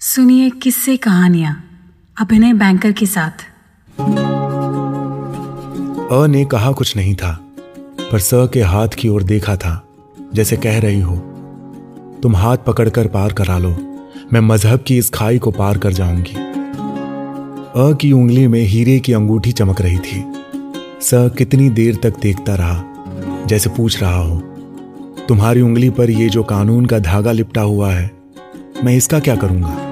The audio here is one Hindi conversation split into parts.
सुनिए किस्से कहानियाँ अभिनय बैंकर के साथ। अ ने कहा कुछ नहीं था, पर स के हाथ की ओर देखा था, जैसे कह रही हो, तुम हाथ पकड़कर पार करा लो, मैं मज़हब की इस खाई को पार कर जाऊँगी। अ की उंगली में हीरे की अंगूठी चमक रही थी। स कितनी देर तक देखता रहा, जैसे पूछ रहा हो, तुम्हारी उंगली पर ये जो कानून का धागा लिपटा हुआ है, मैं इसका क्या करूँगा?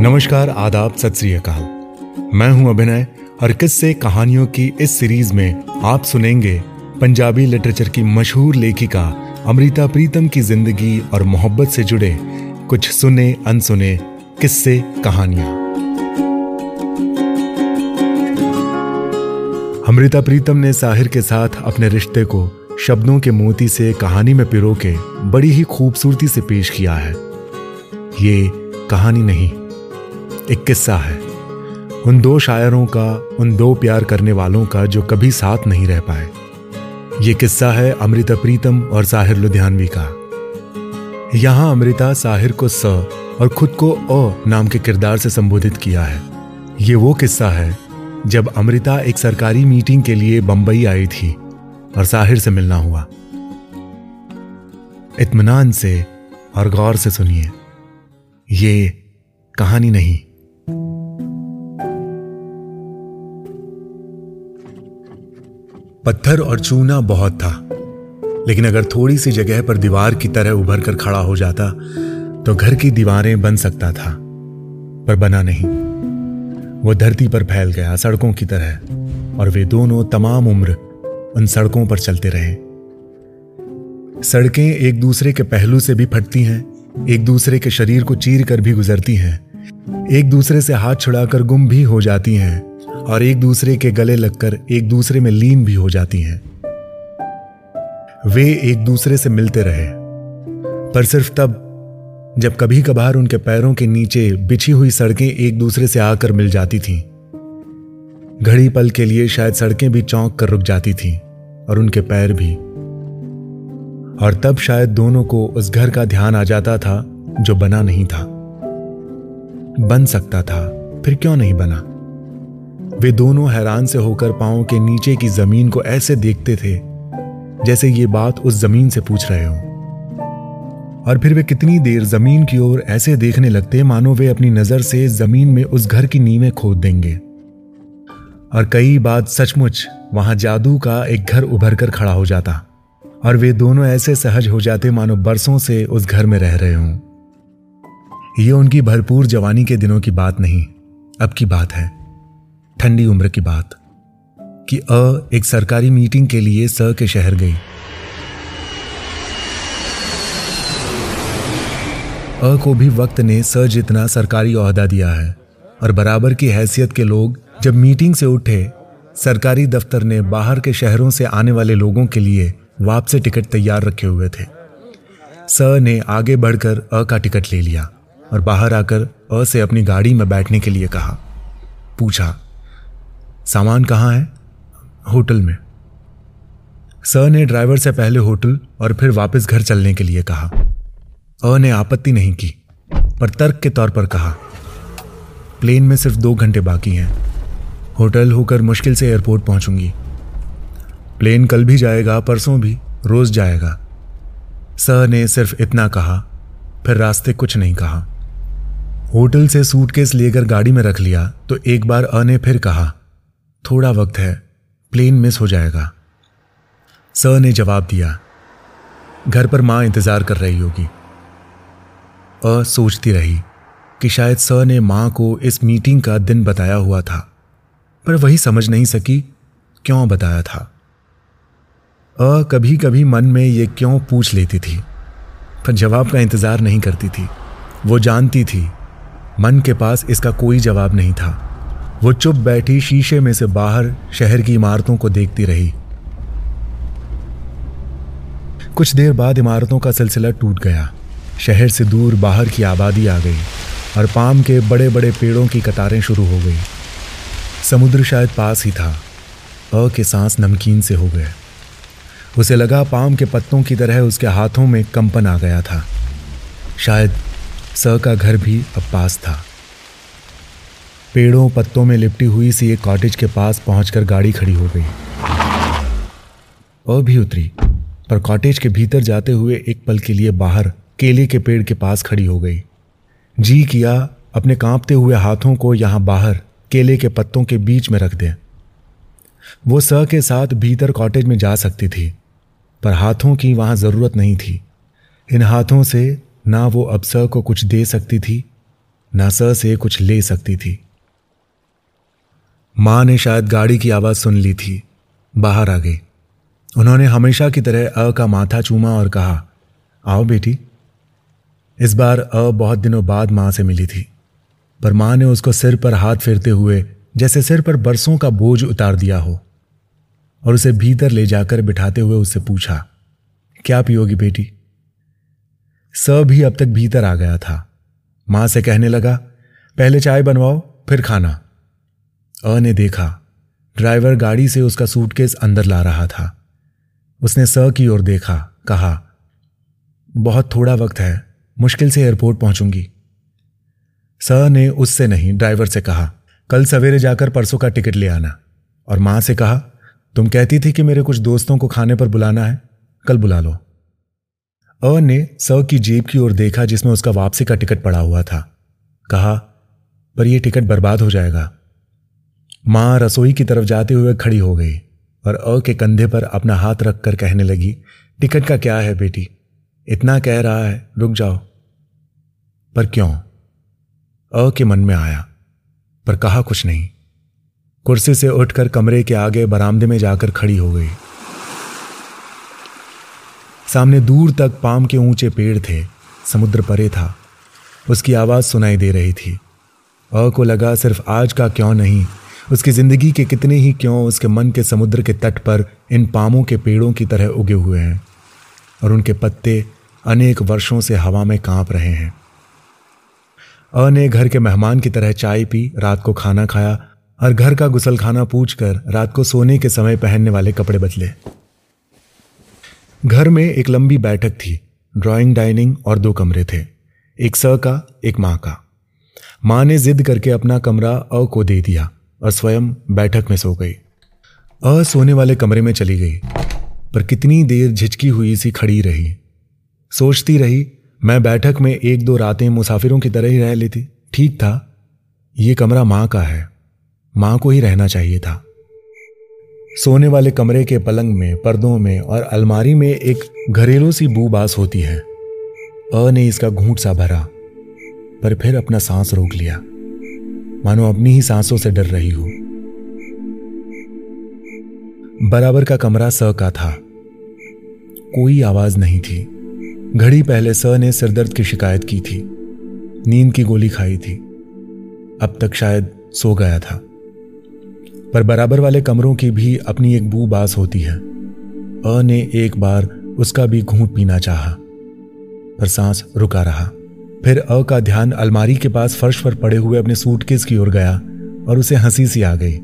नमस्कार, आदाब, सत श्री अकाल। मैं हूँ अभिनय और किस्से कहानियों की इस सीरीज़ में आप सुनेंगे पंजाबी लिटरेचर की मशहूर लेखिका अमृता प्रीतम की ज़िंदगी और मोहब्बत से जुड़े कुछ सुने, अनसुने किस्से, कहानियाँ। अमृता प्रीतम ने साहिर के साथ अपने रिश्ते को शब्दों के मोती से, कहानी में पिरो के बड़ी ही खूबसूरती से पेश किया है। ये कहानी नहीं, एक किस्सा है। उन दो शायरों का, उन दो प्यार करने वालों का जो कभी साथ नहीं रह पाए। ये किस्सा है अमृता प्रीतम और साहिर लुधियानवी का। यहाँ अमृता साहिर को स और खुद को अ नाम के किरदार से संबोधित किया है। ये वो किस्सा है जब अमृता एक सरकारी मीटिंग के लिए बंबई आई थी। और साहिर से मिलना हुआ। इत्मीनान से और गौर से सुनिए, ये कहानी नहीं। पत्थर और चूना बहुत था, लेकिन अगर थोड़ी सी जगह पर दीवार की तरह उभर कर खड़ा हो जाता तो घर की दीवारें बन सकता था, पर बना नहीं। वो धरती पर फैल गया, सड़कों की तरह, और वे दोनों तमाम उम्र उन सड़कों पर चलते रहे। सड़कें एक दूसरे के पहलू से भी फटती हैं, एक दूसरे के शरीर को चीर कर भी गुजरती हैं, एक दूसरे से हाथ छुड़ाकर गुम भी हो जाती हैं, और एक दूसरे के गले लगकर एक दूसरे में लीन भी हो जाती हैं। वे एक दूसरे से मिलते रहे। पर सिर्फ़ तब, जब कभी कभार उनके पैरों के नीचे बिछी हुई सड़कें एक दूसरे से आकर मिल जाती थीं। घड़ी पल के लिए शायद सड़कें भी चौंक कर रुक जाती थीं और उनके पैर भी। और तब शायद दोनों को उस घर का ध्यान आ जाता था जो बना नहीं था। बन सकता था, फिर क्यों नहीं बना? वे दोनों हैरान से होकर पाँव के नीचे की ज़मीन को ऐसे देखते थे, जैसे ये बात उस ज़मीन से पूछ रहे हो। और फिर वे कितनी देर ज़मीन की ओर ऐसे देखने लगते, मानो वे अपनी नज़र से ज़मीन में उस घर की नींवें खोद देंगे। और कई बात सचमुच वहाँ जादू का एक घर उभर कर खड़ा हो जाता और वे दोनों ऐसे सहज हो जाते मानो बरसों से उस घर में रह रहे हों। ये उनकी भरपूर जवानी के दिनों की बात नहीं, अब की बात है। ठंडी उम्र की बात कि अ एक सरकारी मीटिंग के लिए स के शहर गई। अ को भी वक्त ने स जितना सरकारी ओहदा दिया है और बराबर की हैसियत के लोग जब मीटिंग से उठे, सरकारी दफ्तर ने बाहर के शहरों से आने वाले लोगों के लिए वापसी टिकट तैयार रखे हुए थे। स ने आगे बढ़कर अ का टिकट ले लिया और बाहर आकर अ से अपनी गाड़ी में बैठने के लिए कहा। पूछा, सामान कहाँ है? होटल में। स ने ड्राइवर से पहले होटल और फिर वापस घर चलने के लिए कहा। अ ने आपत्ति नहीं की, पर तर्क के तौर पर कहा, प्लेन में सिर्फ़ दो घंटे बाकी हैं। होटल होकर मुश्किल से एयरपोर्ट पहुंचूँगी। प्लेन कल भी जाएगा, परसों भी, रोज जाएगा। स ने सिर्फ़ इतना कहा, फिर रास्ते कुछ नहीं कहा। होटल से सूटकेस लेकर गाड़ी में रख लिया तो एक बार अ ने फिर कहा, थोड़ा वक्त है, प्लेन मिस हो जाएगा। स ने जवाब दिया, घर पर माँ इंतज़ार कर रही होगी। अ सोचती रही कि शायद स ने माँ को इस मीटिंग का दिन बताया हुआ था। पर वही समझ नहीं सकी क्यों बताया था। अ कभी कभी मन में ये क्यों पूछ लेती थी, पर जवाब का इंतज़ार नहीं करती थी। वो जानती थी, मन के पास इसका कोई जवाब नहीं था। वो चुप बैठी शीशे में से बाहर शहर की इमारतों को देखती रही। कुछ देर बाद इमारतों का सिलसिला टूट गया। शहर से दूर बाहर की आबादी आ गई और पाम के बड़े बड़े पेड़ों की कतारें शुरू हो गई। समुद्र शायद पास ही था। अ के सांस नमकीन से हो गए। उसे लगा पाम के पत्तों की तरह उसके हाथों में कंपन आ गया था। शायद स का घर भी अब पास था। पेड़ों पत्तों में लिपटी हुई सी एक कॉटेज के पास पहुंचकर गाड़ी खड़ी हो गई। और भी उतरी, पर कॉटेज के भीतर जाते हुए एक पल के लिए बाहर केले के पेड़ के पास खड़ी हो गई। जी किया, अपने कांपते हुए हाथों को यहाँ बाहर केले के पत्तों के बीच में रख दे। वो स के साथ भीतर कॉटेज में जा सकती थी, पर हाथों की वहाँ ज़रूरत नहीं थी। इन हाथों से ना वो अब स को कुछ दे सकती थी, ना स से कुछ ले सकती थी। माँ ने शायद गाड़ी की आवाज़ सुन ली थी, बाहर आ गई। उन्होंने हमेशा की तरह अ का माथा चूमा और कहा, आओ बेटी। इस बार अ बहुत दिनों बाद माँ से मिली थी। पर माँ ने उसको सिर पर हाथ फेरते हुए, जैसे सिर पर बरसों का बोझ उतार दिया हो, और उसे भीतर ले जाकर बिठाते हुए उससे पूछा, क्या पियोगी बेटी? स भी अब तक भीतर आ गया था। माँ से कहने लगा, पहले चाय बनवाओ, फिर खाना। अ ने देखा, ड्राइवर गाड़ी से उसका सूटकेस अंदर ला रहा था। उसने स की ओर देखा, कहा, बहुत थोड़ा वक्त है, मुश्किल से एयरपोर्ट पहुंचूँगी। स ने उससे नहीं, ड्राइवर से कहा, कल सवेरे जाकर परसों का टिकट ले आना। और माँ से कहा, तुम कहती थी कि मेरे कुछ दोस्तों को खाने पर बुलाना है, कल बुला लो। अ ने स की जेब की ओर देखा जिसमें उसका वापसी का टिकट पड़ा हुआ था। कहा, पर यह टिकट बर्बाद हो जाएगा। माँ रसोई की तरफ़ जाते हुए खड़ी हो गई और अ के कंधे पर अपना हाथ रखकर कहने लगी, टिकट का क्या है बेटी? इतना कह रहा है, रुक जाओ। पर क्यों? अ के मन में आया, पर कहा कुछ नहीं। कुर्सी से उठकर कमरे के आगे बरामदे में जाकर खड़ी हो गई। सामने दूर तक पाम के ऊँचे पेड़ थे, समुद्र परे था। उसकी आवाज़ सुनाई दे रही थी। अ को लगा, सिर्फ़ आज का क्यों नहीं? उसकी ज़िंदगी के कितने ही क्यों उसके मन के समुद्र के तट पर इन पामों के पेड़ों की तरह उगे हुए हैं, और उनके पत्ते अनेक वर्षों से हवा में काँप रहे हैं। अ ने घर के मेहमान की तरह चाय पी, रात को खाना खाया और घर का गुसल खाना पूछ कर रात को सोने के समय पहनने वाले कपड़े बदले। घर में एक लंबी बैठक थी, ड्राइंग, डाइनिंग और दो कमरे थे, एक स का, एक माँ का। माँ ने जिद करके अपना कमरा अ को दे दिया और स्वयं बैठक में सो गई। अ सोने वाले कमरे में चली गई, पर कितनी देर झिझकी हुई सी खड़ी रही। सोचती रही मैं बैठक में एक दो रातें मुसाफिरों की तरह ही रह लेती। ठीक था, ये कमरा माँ का है। माँ को ही रहना चाहिए था। सोने वाले कमरे के पलंग में, पर्दों में और अलमारी में एक घरेलू सी बूबास होती है। अ ने इसका घूंट सा भरा, पर फिर अपना सांस रोक लिया। मानो अपनी ही सांसों से डर रही हो। बराबर का कमरा स का था। कोई आवाज़ नहीं थी। घड़ी पहले स ने सिरदर्द की शिकायत की थी। नींद की गोली खाई थी। अब तक शायद सो गया था। पर बराबर वाले कमरों की भी अपनी एक बू बास होती है। अ ने एक बार उसका भी घूंट पीना चाहा, पर सांस रुका रहा। फिर अ का ध्यान अलमारी के पास फर्श पर पड़े हुए अपने सूटकेस की ओर गया और उसे हँसी सी आ गई।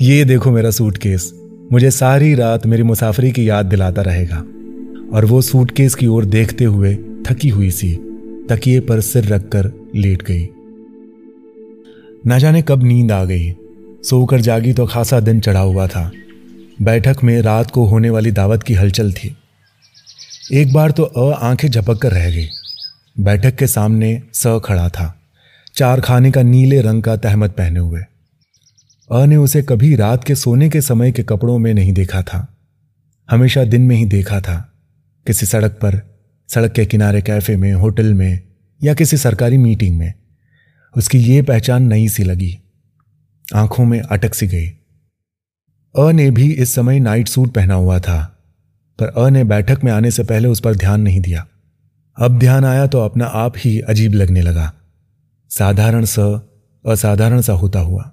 ये देखो मेरा सूटकेस, मुझे सारी रात मेरी मुसाफरी की याद दिलाता रहेगा। और वो सूटकेस की ओर देखते हुए थकी हुई सी तकिए पर सिर रखकर लेट गई। ना जाने कब नींद आ गई। सोकर जागी तो खासा दिन चढ़ा हुआ था। बैठक में रात को होने वाली दावत की हलचल थी। एक बार तो अ आँखें झपक कर रह गई। बैठक के सामने स खड़ा था। चार खाने का नीले रंग का तहमत पहने हुए। अ ने उसे कभी रात के सोने के समय के कपड़ों में नहीं देखा था। हमेशा दिन में ही देखा था। किसी सड़क पर, सड़क के किनारे कैफ़े में, होटल में, या किसी सरकारी मीटिंग में, उसकी ये पहचान नई सी लगी। आँखों में अटक सी गई। अ ने भी इस समय नाइट सूट पहना हुआ था, पर अ ने बैठक में आने से पहले उस पर ध्यान नहीं दिया। अब ध्यान आया तो अपना आप ही अजीब लगने लगा। साधारण स, असाधारण सा होता हुआ।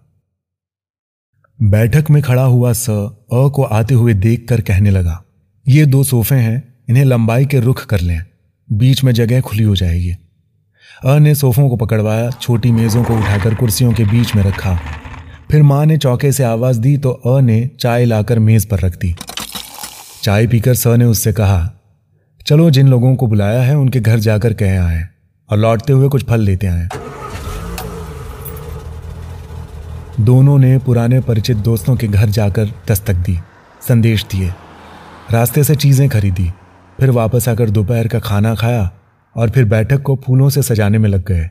बैठक में खड़ा हुआ स, अ को आते हुए देखकर कहने लगा, ये दो सोफे हैं इन्हें लंबाई के रुख कर लें। बीच में जगह खुली हो जाएगी। अ ने सोफों को पकड़वाया, छोटी मेजों को उठाकर कुर्सियों के बीच में रखा। फिर माँ ने चौके से आवाज़ दी तो अ ने चाय लाकर मेज पर रख दी। चाय पीकर स ने उससे कहा, चलो जिन लोगों को बुलाया है, उनके घर जाकर कह आए और लौटते हुए कुछ फल लेते आए। दोनों ने पुराने परिचित दोस्तों के घर जाकर दस्तक दी, संदेश दिए, रास्ते से चीज़ें खरीदी। फिर वापस आकर दोपहर का खाना खाया और फिर बैठक को फूलों से सजाने में लग गए।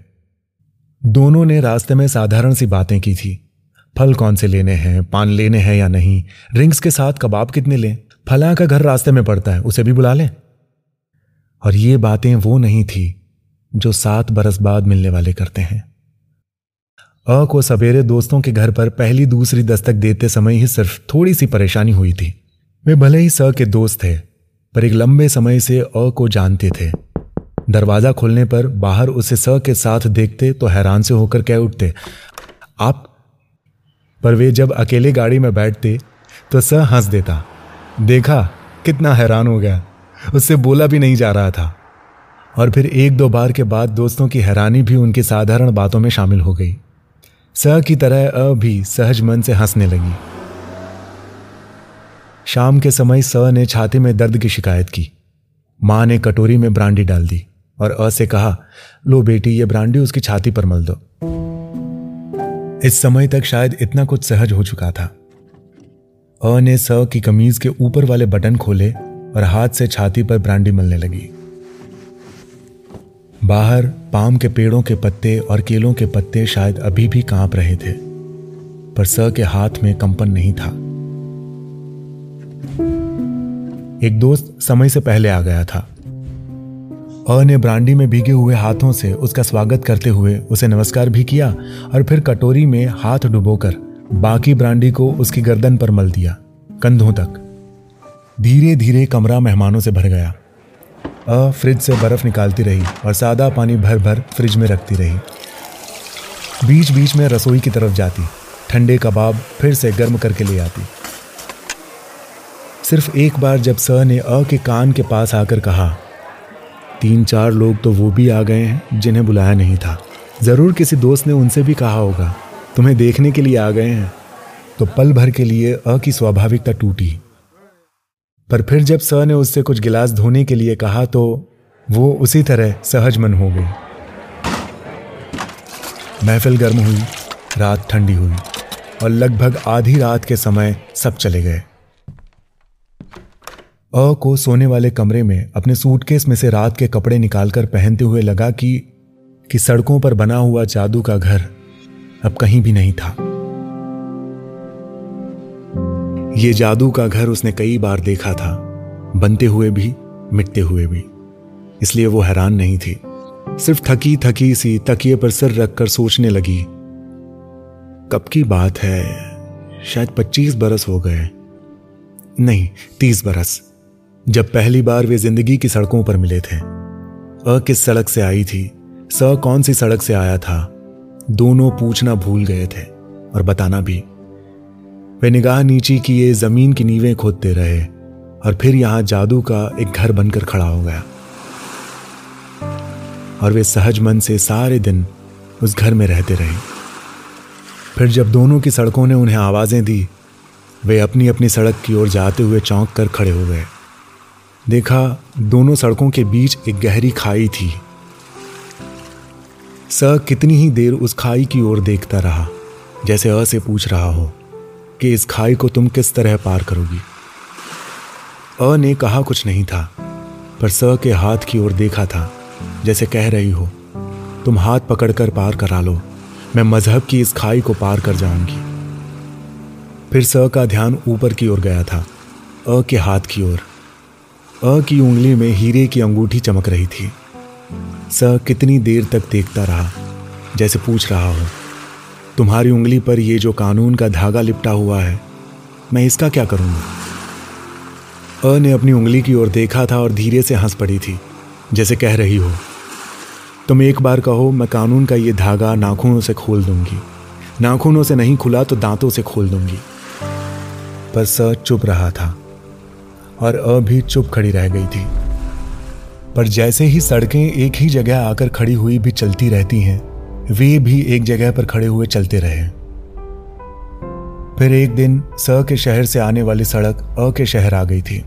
दोनों ने रास्ते में साधारण सी बातें की थी। फल कौन से लेने हैं, पान लेने हैं या नहीं, रिंग्स के साथ कबाब कितने लें, फला का घर रास्ते में पड़ता है, उसे भी बुला लें। और ये बातें वो नहीं थी जो सात बरस बाद मिलने वाले करते हैं। अ को सवेरे दोस्तों के घर पर पहली दूसरी दस्तक देते समय ही सिर्फ़ थोड़ी सी परेशानी हुई थी। वे भले ही स के दोस्त थे पर एक लंबे समय से अ को जानते थे। दरवाज़ा खोलने पर बाहर उसे स के साथ देखते तो हैरान से होकर कह उठते, आप पर वे जब अकेले गाड़ी में बैठते तो स हंस देता, देखा, कितना हैरान हो गया। उससे बोला भी नहीं जा रहा था। और फिर एक दो बार के बाद दोस्तों की हैरानी भी उनकी साधारण बातों में शामिल हो गई। स की तरह अ भी सहज मन से हंसने लगी। शाम के समय स ने छाती में दर्द की शिकायत की। माँ ने कटोरी में ब्रांडी डाल दी और अ से कहा, लो बेटी, ये ब्रांडी उसकी छाती पर मल दो। इस समय तक शायद इतना कुछ सहज हो चुका था। अ ने स की कमीज के ऊपर वाले बटन खोले और हाथ से छाती पर ब्रांडी मलने लगी। बाहर पाम के पेड़ों के पत्ते और केलों के पत्ते शायद अभी भी काँप रहे थे, पर स के हाथ में कंपन नहीं था। एक दोस्त समय से पहले आ गया था। अ ने ब्रांडी में भीगे हुए हाथों से उसका स्वागत करते हुए उसे नमस्कार भी किया और फिर कटोरी में हाथ डुबोकर बाकी ब्रांडी को उसकी गर्दन पर मल दिया, कंधों तक। धीरे धीरे कमरा मेहमानों से भर गया। अ फ्रिज से बर्फ़ निकालती रही और सादा पानी भर भर फ्रिज में रखती रही। बीच बीच में रसोई की तरफ़ जाती, ठंडे कबाब फिर से गर्म करके ले आती। सिर्फ़ एक बार जब स ने अ के कान के पास आकर कहा, तीन चार लोग तो वो भी आ गए हैं, जिन्हें बुलाया नहीं था। ज़रूर किसी दोस्त ने उनसे भी कहा होगा, तुम्हें देखने के लिए आ गए हैं। तो पल भर के लिए अ की स्वाभाविकता टूटी। पर फिर जब स ने उससे कुछ गिलास धोने के लिए कहा तो वो उसी तरह सहज मन हो गई। महफिल गर्म हुई, रात ठंडी हुई, और लगभग आधी रात के समय सब चले गए। अ को सोने वाले कमरे में अपने सूटकेस में से रात के कपड़े निकालकर पहनते हुए लगा कि कि सड़कों पर बना हुआ जादू का घर अब कहीं भी नहीं था। ये जादू का घर उसने कई बार देखा था, बनते हुए भी, मिटते हुए भी। इसलिए वो हैरान नहीं थी। सिर्फ़ थकी थकी सी तकिए पर सिर रखकर सोचने लगी, कब की बात है, शायद पच्चीस बरस हो गए। नहीं, तीस बरस। जब पहली बार वे ज़िंदगी की सड़कों पर मिले थे। अ किस सड़क से आई थी, स कौन सी सड़क से आया था, दोनों पूछना भूल गए थे और बताना भी। वे निगाह नीची किए ज़मीन की नीवें खोदते रहे और फिर यहाँ जादू का एक घर बनकर खड़ा हो गया। और वे सहज मन से सारे दिन उस घर में रहते रहे। फिर जब दोनों की सड़कों ने उन्हें आवाज़ें दी, वे अपनी अपनी सड़क की ओर जाते हुए चौंक कर खड़े हो गए। देखा दोनों सड़कों के बीच एक गहरी खाई थी। स कितनी ही देर उस खाई की ओर देखता रहा, जैसे अ से पूछ रहा हो कि इस खाई को तुम किस तरह पार करोगी। अ ने कहा कुछ नहीं था, पर स के हाथ की ओर देखा था, जैसे कह रही हो, तुम हाथ पकड़कर पार करा लो, मैं मज़हब की इस खाई को पार कर जाऊँगी। फिर स का ध्यान ऊपर की ओर गया था, अ के हाथ की ओर। अ की उंगली में हीरे की अंगूठी चमक रही थी। स कितनी देर तक देखता रहा, जैसे पूछ रहा हो। तुम्हारी उंगली पर यह जो कानून का धागा लिपटा हुआ है, मैं इसका क्या करूँगा? अ ने अपनी उंगली की ओर देखा था और धीरे से हंस पड़ी थी, जैसे कह रही हो, तुम एक बार कहो, मैं कानून का ये धागा नाखूनों से खोल दूँगी। नाखूनों से नहीं खुला तो दांतों से खोल दूँगी। पर स चुप रहा था। और अ भी चुप खड़ी रह गई थी। पर जैसे ही सड़कें एक ही जगह आकर खड़ी हुई भी चलती रहती हैं, वे भी एक जगह पर खड़े हुए चलते रहे। फिर एक दिन स के शहर से आने वाली सड़क अ के शहर आ गई थी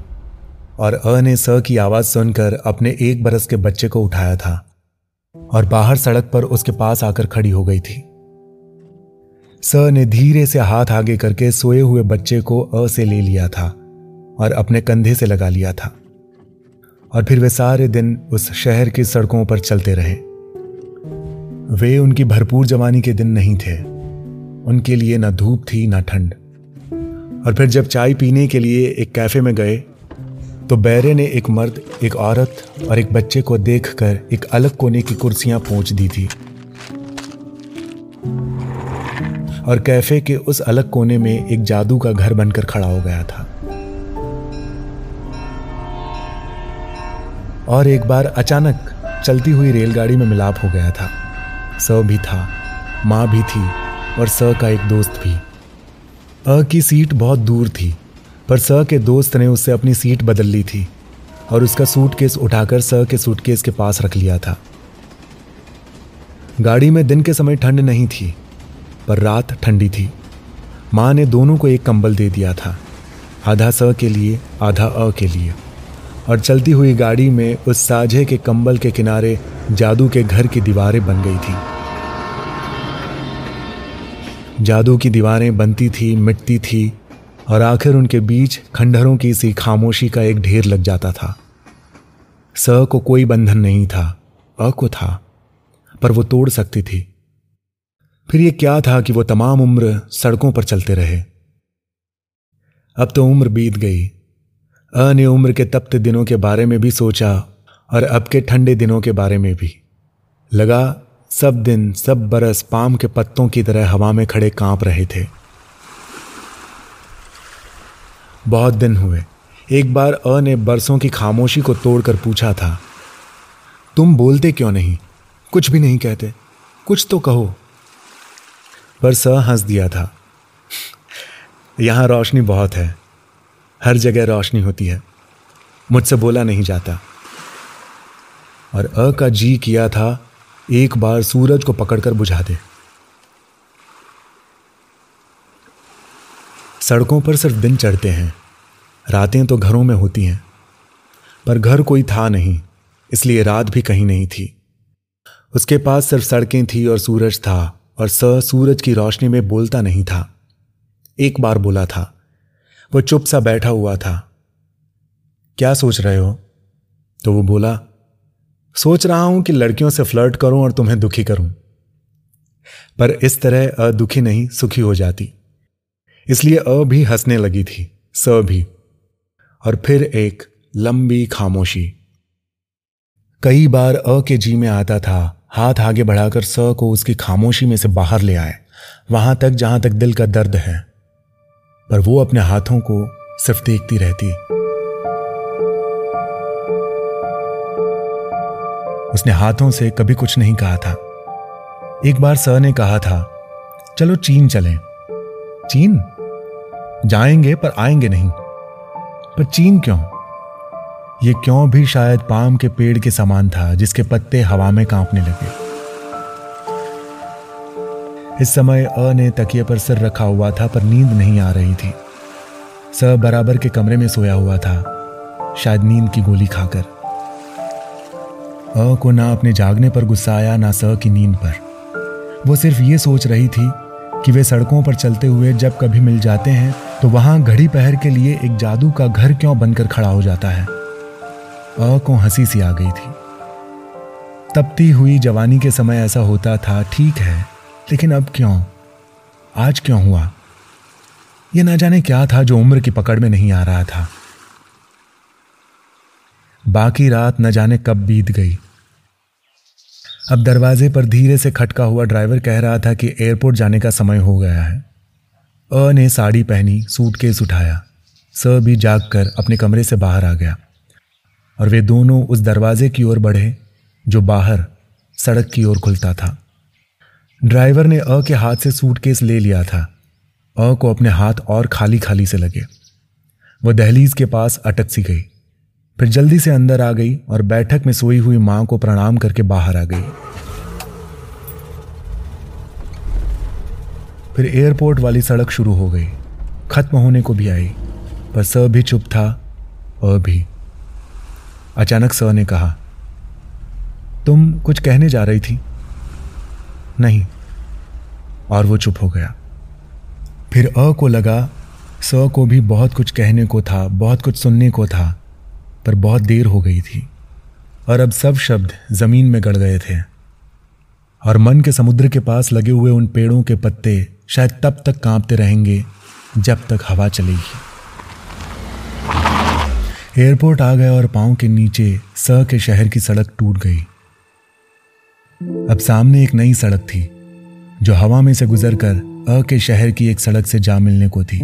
और अ ने स की आवाज़ सुनकर अपने एक बरस के बच्चे को उठाया था और बाहर सड़क पर उसके पास आकर खड़ी हो गई थी। स ने धीरे से हाथ आगे करके सोए हुए बच्चे को अ से ले लिया था। और अपने कंधे से लगा लिया था। और फिर वे सारे दिन उस शहर की सड़कों पर चलते रहे। वे उनकी भरपूर जवानी के दिन नहीं थे। उनके लिए ना धूप थी, ना ठंड। और फिर जब चाय पीने के लिए एक कैफ़े में गए तो बैरे ने एक मर्द, एक औरत और एक बच्चे को देखकर एक अलग कोने की कुर्सियाँ पहुँच दी थी। और कैफ़े के उस अलग कोने में एक जादू का घर बनकर खड़ा हो गया था। और एक बार अचानक चलती हुई रेलगाड़ी में मिलाप हो गया था। स भी था, माँ भी थी और स का एक दोस्त भी। अ की सीट बहुत दूर थी, पर स के दोस्त ने उससे अपनी सीट बदल ली थी और उसका सूटकेस उठाकर स के सूटकेस के पास रख लिया था। गाड़ी में दिन के समय ठंड नहीं थी, पर रात ठंडी थी। माँ ने दोनों को एक कंबल दे दिया था, आधा स के लिए, आधा अ के लिए। और चलती हुई गाड़ी में उस साझे के कंबल के किनारे जादू के घर की दीवारें बन गई थी। जादू की दीवारें बनती थी, मिटती थी, और आखिर उनके बीच खंडहरों की सी खामोशी का एक ढेर लग जाता था। स को कोई बंधन नहीं था, अ को था, पर वो तोड़ सकती थी। फिर ये क्या था कि वो तमाम उम्र सड़कों पर चलते रहे। अब तो उम्र बीत गई अ ने उम्र के तप्त दिनों के बारे में भी सोचा और अब के ठंडे दिनों के बारे में भी। लगा, सब दिन, सब बरस पाम के पत्तों की तरह हवा में खड़े काँप रहे थे। बहुत दिन हुए। एक बार अ ने बरसों की खामोशी को तोड़कर पूछा था, तुम बोलते क्यों नहीं? कुछ भी नहीं कहते। कुछ तो कहो। पर स हंस दिया था, यहाँ रोशनी बहुत है। हर जगह रोशनी होती है। मुझसे बोला नहीं जाता। और अ का जी किया था, एक बार सूरज को पकड़कर बुझा दे। सड़कों पर सिर्फ़ दिन चढ़ते हैं। रातें तो घरों में होती हैं। पर घर कोई था नहीं, इसलिए रात भी कहीं नहीं थी। उसके पास सिर्फ़ सड़कें थी और सूरज था, और स सूरज की रोशनी में बोलता नहीं था। एक बार बोला था वो चुप सा बैठा हुआ था। क्या सोच रहे हो? तो वो बोला, सोच रहा हूँ कि लड़कियों से फ्लर्ट करूँ और तुम्हें दुखी करूँ। पर इस तरह अ दुखी नहीं, सुखी हो जाती। इसलिए अ भी हंसने लगी थी, स भी। और फिर एक लंबी खामोशी। कई बार अ के जी में आता था, हाथ आगे बढ़ाकर स को उसकी खामोशी में से बाहर ले आए। वहाँ तक जहाँ तक दिल का दर्द है। पर वो अपने हाथों को सिर्फ़ देखती रहती। उसने हाथों से कभी कुछ नहीं कहा था। एक बार सर ने कहा था, चलो चीन चलें। चीन? जाएँगे, पर आएँगे नहीं। पर चीन क्यों? ये क्यों भी शायद पाम के पेड़ के समान था, जिसके पत्ते हवा में कांपने लगे। इस समय अ ने तकिए पर सिर रखा हुआ था, पर नींद नहीं आ रही थी। स बराबर के कमरे में सोया हुआ था। शायद नींद की गोली खाकर। अ को ना अपने जागने पर गुस्सा आया, ना स की नींद पर। वो सिर्फ़ ये सोच रही थी कि वे सड़कों पर चलते हुए जब कभी मिल जाते हैं तो वहाँ घड़ी पहर के लिए एक जादू का घर क्यों बनकर खड़ा हो जाता है? अ को हँसी सी आ गई थी। तपती हुई जवानी के समय ऐसा होता था, ठीक है। लेकिन अब क्यों? आज क्यों हुआ? यह ना जाने क्या था जो उम्र की पकड़ में नहीं आ रहा था। बाकी रात न जाने कब बीत गई। अब दरवाजे पर धीरे से खटका हुआ ड्राइवर कह रहा था कि एयरपोर्ट जाने का समय हो गया है। अ ने साड़ी पहनी, सूटकेस उठाया। स भी जागकर अपने कमरे से बाहर आ गया। और वे दोनों उस दरवाजे की ओर बढ़े, जो बाहर सड़क की ओर खुलता था। ड्राइवर ने अ के हाथ से सूटकेस ले लिया था। अ को अपने हाथ और खाली खाली से लगे। वह दहलीज के पास अटक सी गई। फिर जल्दी से अंदर आ गई और बैठक में सोई हुई माँ को प्रणाम करके बाहर आ गई। फिर एयरपोर्ट वाली सड़क शुरू हो गई। खत्म होने को भी आई, पर स भी चुप था, अ भी। अचानक स ने कहा, तुम कुछ कहने जा रही थी? नहीं। और वो चुप हो गया। फिर अ को लगा, स को भी बहुत कुछ कहने को था, बहुत कुछ सुनने को था, पर बहुत देर हो गई थी। और अब सब शब्द ज़मीन में गड़ गए थे। और मन के समुद्र के पास लगे हुए उन पेड़ों के पत्ते शायद तब तक कांपते रहेंगे, जब तक हवा चलेगी। एयरपोर्ट आ गया और पाँव के नीचे स के शहर की सड़क टूट गई। अब सामने एक नई सड़क थी, जो हवा में से गुजरकर अ के शहर की एक सड़क से जा मिलने को थी।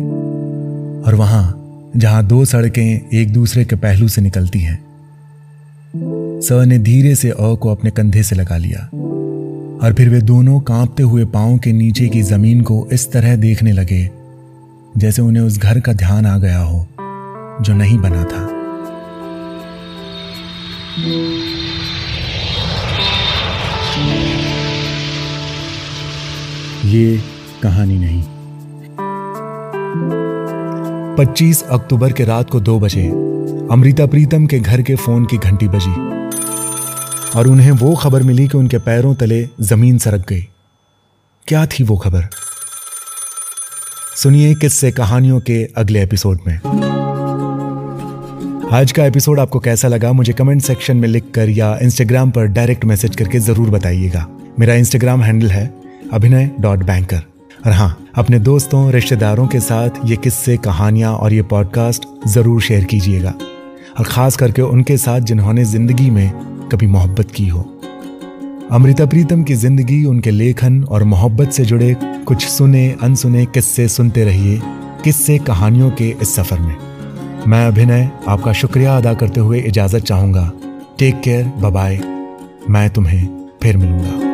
और वहाँ, जहाँ दो सड़कें एक दूसरे के पहलू से निकलती हैं, स ने धीरे से अ को अपने कंधे से लगा लिया, और फिर वे दोनों कांपते हुए पाँव के नीचे की ज़मीन को इस तरह देखने लगे, जैसे उन्हें उस घर का ध्यान आ गया हो, जो नहीं बना था। ये कहानी नहीं। 25 अक्टूबर के रात को दो बजे, अमृता प्रीतम के घर के फ़ोन की घंटी बजी और उन्हें वो खबर मिली कि उनके पैरों तले ज़मीन सरक गई। क्या थी वो खबर? सुनिए किससे कहानियों के अगले एपिसोड में। आज का एपिसोड आपको कैसा लगा, मुझे कमेंट सेक्शन में लिखकर या इंस्टाग्राम पर डायरेक्ट मैसेज करके ज़रूर बताइएगा। मेरा इंस्टाग्राम हैंडल है अभिनय डॉट बैंकर और हाँ अपने दोस्तों, रिश्तेदारों के साथ ये किस्से, कहानियाँ और ये पॉडकास्ट ज़रूर शेयर कीजिएगा। और खास करके उनके साथ जिन्होंने ज़िंदगी में कभी मोहब्बत की हो। अमृता प्रीतम की ज़िंदगी, उनके लेखन और मोहब्बत से जुड़े कुछ सुने, अनसुने किस्से सुनते रहिए किस्से, कहानियों के इस सफ़र में। मैं अभिनय, आपका शुक्रिया अदा करते हुए इजाज़त चाहूँगा। टेक केयर बाय मैं तुम्हें फिर मिलूँगा।